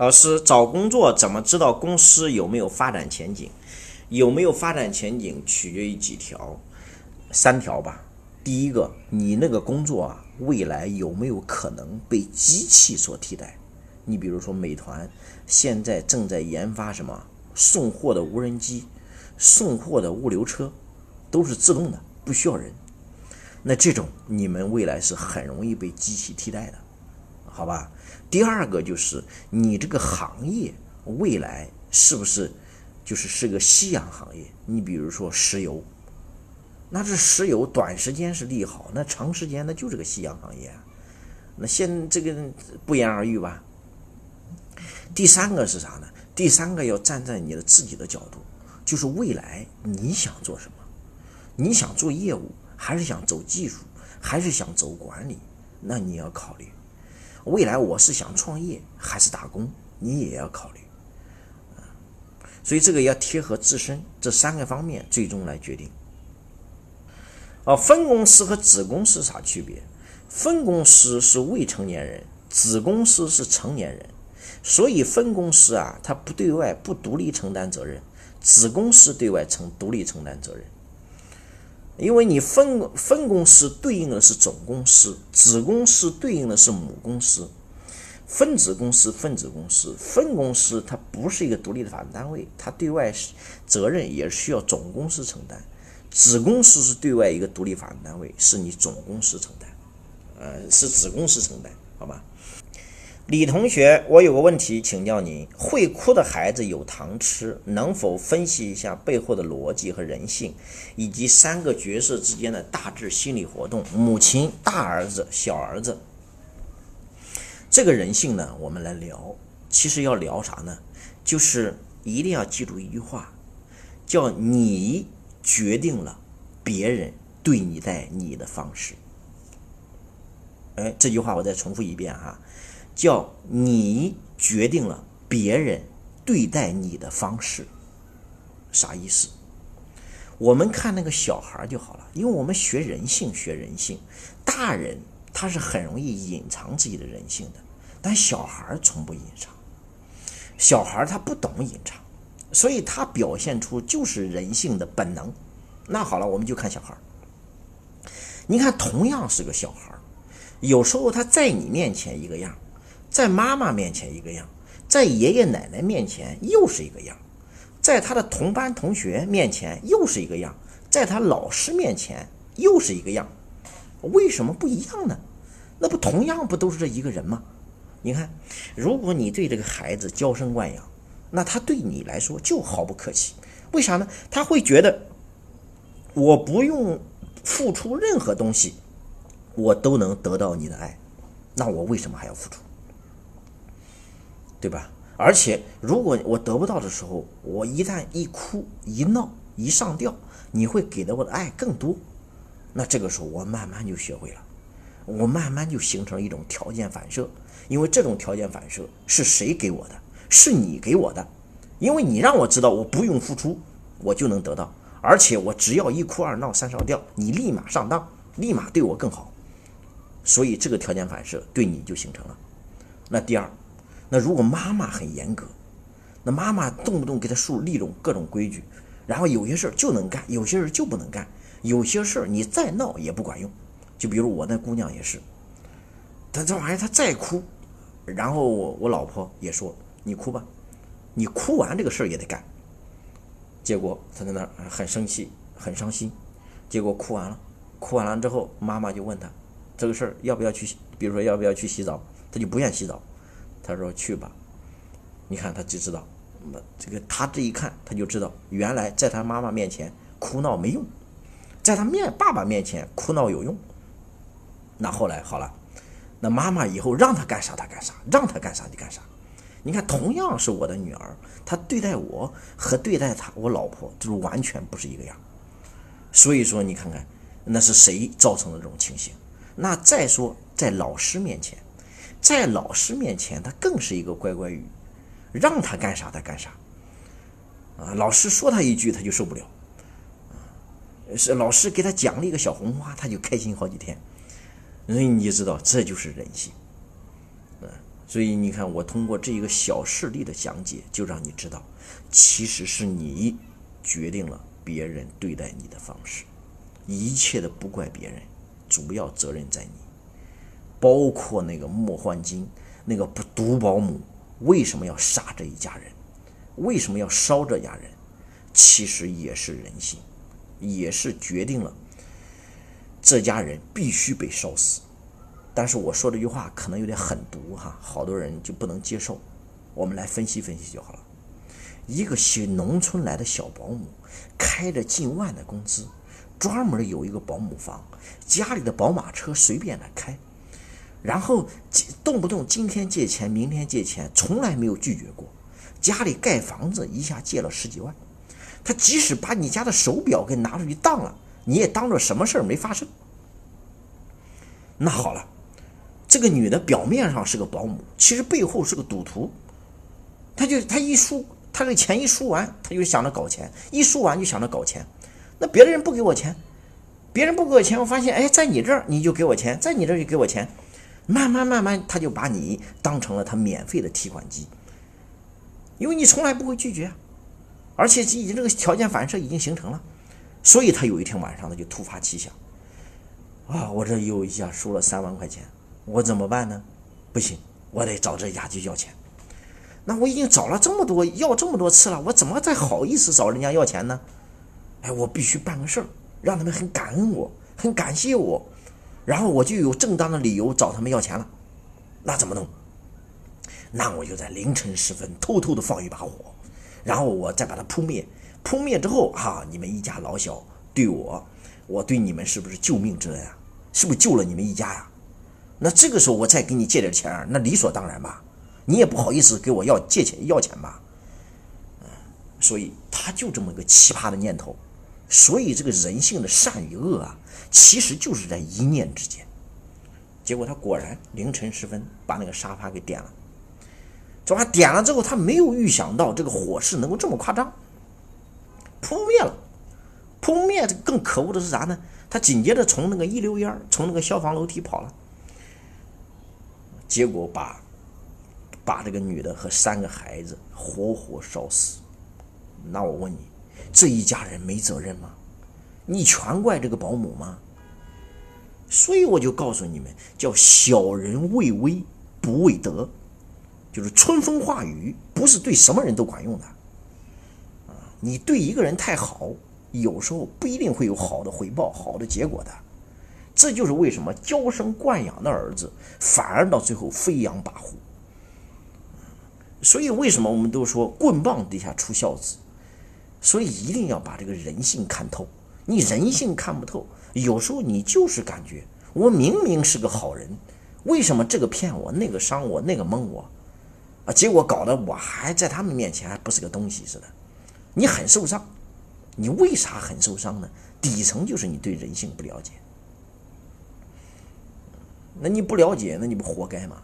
老师找工作怎么知道公司有没有发展前景？有没有发展前景取决于几条，三条吧。第一个，你那个工作啊，未来有没有可能被机器所替代？你比如说，美团现在正在研发什么送货的无人机、送货的物流车，都是自动的，不需要人。那这种你们未来是很容易被机器替代的，好吧？第二个就是你这个行业未来是不是就是是个夕阳行业？你比如说石油，那这石油短时间是利好，那长时间那就是个夕阳行业。那现这个不言而喻吧。第三个是啥呢？第三个要站在你的自己的角度，就是未来你想做什么？你想做业务，还是想走技术，还是想走管理？那你要考虑。未来我是想创业还是打工，你也要考虑，所以这个要贴合自身这三个方面，最终来决定。哦，分公司和子公司啥区别？分公司是未成年人，子公司是成年人，所以分公司啊，它不对外不独立承担责任，子公司对外承独立承担责任。因为你分分公司对应的是总公司，子公司对应的是母公司，分子公司、分子公司、分公司，它不是一个独立的法人单位，它对外责任也需要总公司承担。子公司是对外一个独立法人单位，是你总公司承担，呃，是子公司承担，好吧？李同学，我有个问题请教您：会哭的孩子有糖吃，能否分析一下背后的逻辑和人性，以及三个角色之间的大致心理活动？母亲、大儿子、小儿子，这个人性呢，我们来聊。其实要聊啥呢？就是一定要记住一句话，叫你决定了别人对你待你的方式。哎，这句话我再重复一遍哈。叫你决定了别人对待你的方式，啥意思？我们看那个小孩就好了，因为我们学人性，学人性。大人他是很容易隐藏自己的人性的，但小孩从不隐藏。小孩他不懂隐藏，所以他表现出就是人性的本能。那好了，我们就看小孩。你看，同样是个小孩，有时候他在你面前一个样。在妈妈面前一个样，在爷爷奶奶面前又是一个样，在他的同班同学面前又是一个样，在他老师面前又是一个样，为什么不一样呢？那不同样不都是这一个人吗？你看，如果你对这个孩子娇生惯养，那他对你来说就毫不客气。为啥呢？他会觉得我不用付出任何东西，我都能得到你的爱，那我为什么还要付出？对吧？而且如果我得不到的时候，我一旦一哭一闹一上吊，你会给的我的爱更多。那这个时候我慢慢就学会了，我慢慢就形成一种条件反射。因为这种条件反射是谁给我的？是你给我的。因为你让我知道我不用付出，我就能得到。而且我只要一哭二闹三上吊，你立马上当，立马对我更好。所以这个条件反射对你就形成了。那第二。那如果妈妈很严格，那妈妈动不动给他树立种各种规矩，然后有些事儿就能干，有些事儿就不能干，有些事儿你再闹也不管用。就比如我那姑娘也是，她这玩意儿她再哭，然后我我老婆也说你哭吧，你哭完这个事儿也得干。结果她在那儿很生气，很伤心。结果哭完了，哭完了之后，妈妈就问他这个事儿要不要去，比如说要不要去洗澡，他就不愿洗澡。他说：“去吧。”你看，他就知道，这个他这一看，他就知道，原来在他妈妈面前哭闹没用，在他面爸爸面前哭闹有用。那后来好了，那妈妈以后让他干啥他干啥，让他干啥就干啥。你看，同样是我的女儿，她对待我和对待她我老婆就是完全不是一个样。所以说，你看看，那是谁造成的这种情形？那再说在老师面前。在老师面前，他更是一个乖乖鱼，让他干啥他干啥，啊，老师说他一句他就受不了，啊，是老师给他奖励一个小红花，他就开心好几天，所以你就知道这就是人性，嗯所以你看，我通过这一个小事例的讲解，就让你知道，其实是你决定了别人对待你的方式，一切的不怪别人，主要责任在你。包括那个莫焕晶，那个毒保姆，为什么要杀这一家人？为什么要烧这家人？其实也是人性，也是决定了这家人必须被烧死。但是我说这句话可能有点狠毒哈，好多人就不能接受。我们来分析分析就好了。一个新农村来的小保姆，开着近万的工资，专门有一个保姆房，家里的宝马车随便的开，然后动不动今天借钱，明天借钱，从来没有拒绝过。家里盖房子一下借了十几万，他即使把你家的手表给拿出去当了，你也当做什么事儿没发生。那好了。这个女的表面上是个保姆，其实背后是个赌徒。她就她一输，她这钱一输完，她就想着搞钱；一输完就想着搞钱。那别的人不给我钱，别人不给我钱，我发现，哎，在你这儿你就给我钱，在你这儿就给我钱。慢慢慢慢，他就把你当成了他免费的提款机，因为你从来不会拒绝，而且已经这个条件反射已经形成了，所以他有一天晚上他就突发奇想，啊，我这又一下输了三万块钱。我怎么办呢？不行，我得找这家去要钱。那我已经找了这么多，要这么多次了，我怎么再好意思找人家要钱呢？哎，我必须办个事儿，让他们很感恩我，很感谢我，然后我就有正当的理由找他们要钱了。那怎么弄？那我就在凌晨时分偷偷的放一把火，然后我再把它扑灭。扑灭之后，哈，你们一家老小对我，我对你们是不是救命之恩啊？是不是救了你们一家呀？那这个时候我再给你借点钱，那理所当然吧？你也不好意思给我要借钱要钱吧？嗯，所以他就这么个奇葩的念头。所以这个人性的善与恶啊，其实就是在一念之间。结果他果然凌晨时分把那个沙发给点了。这玩意点了之后，他没有预想到这个火势能够这么夸张，扑灭了。扑灭更可恶的是啥呢？他紧接着从那个一溜烟从那个消防楼梯跑了。结果把把这个女的和三个孩子活活烧死。那我问你，这一家人没责任吗？你全怪这个保姆吗？所以我就告诉你们，叫小人畏威不为德，就是春风化雨，不是对什么人都管用的。啊，你对一个人太好，有时候不一定会有好的回报、好的结果的。这就是为什么娇生惯养的儿子反而到最后飞扬跋扈。所以为什么我们都说棍棒底下出孝子？所以一定要把这个人性看透。你人性看不透，有时候你就是感觉我明明是个好人，为什么这个骗我，那个伤我，那个蒙我啊？结果搞得我还在他们面前还不是个东西似的。你很受伤，你为啥很受伤呢？底层就是你对人性不了解。那你不了解，那你不活该吗？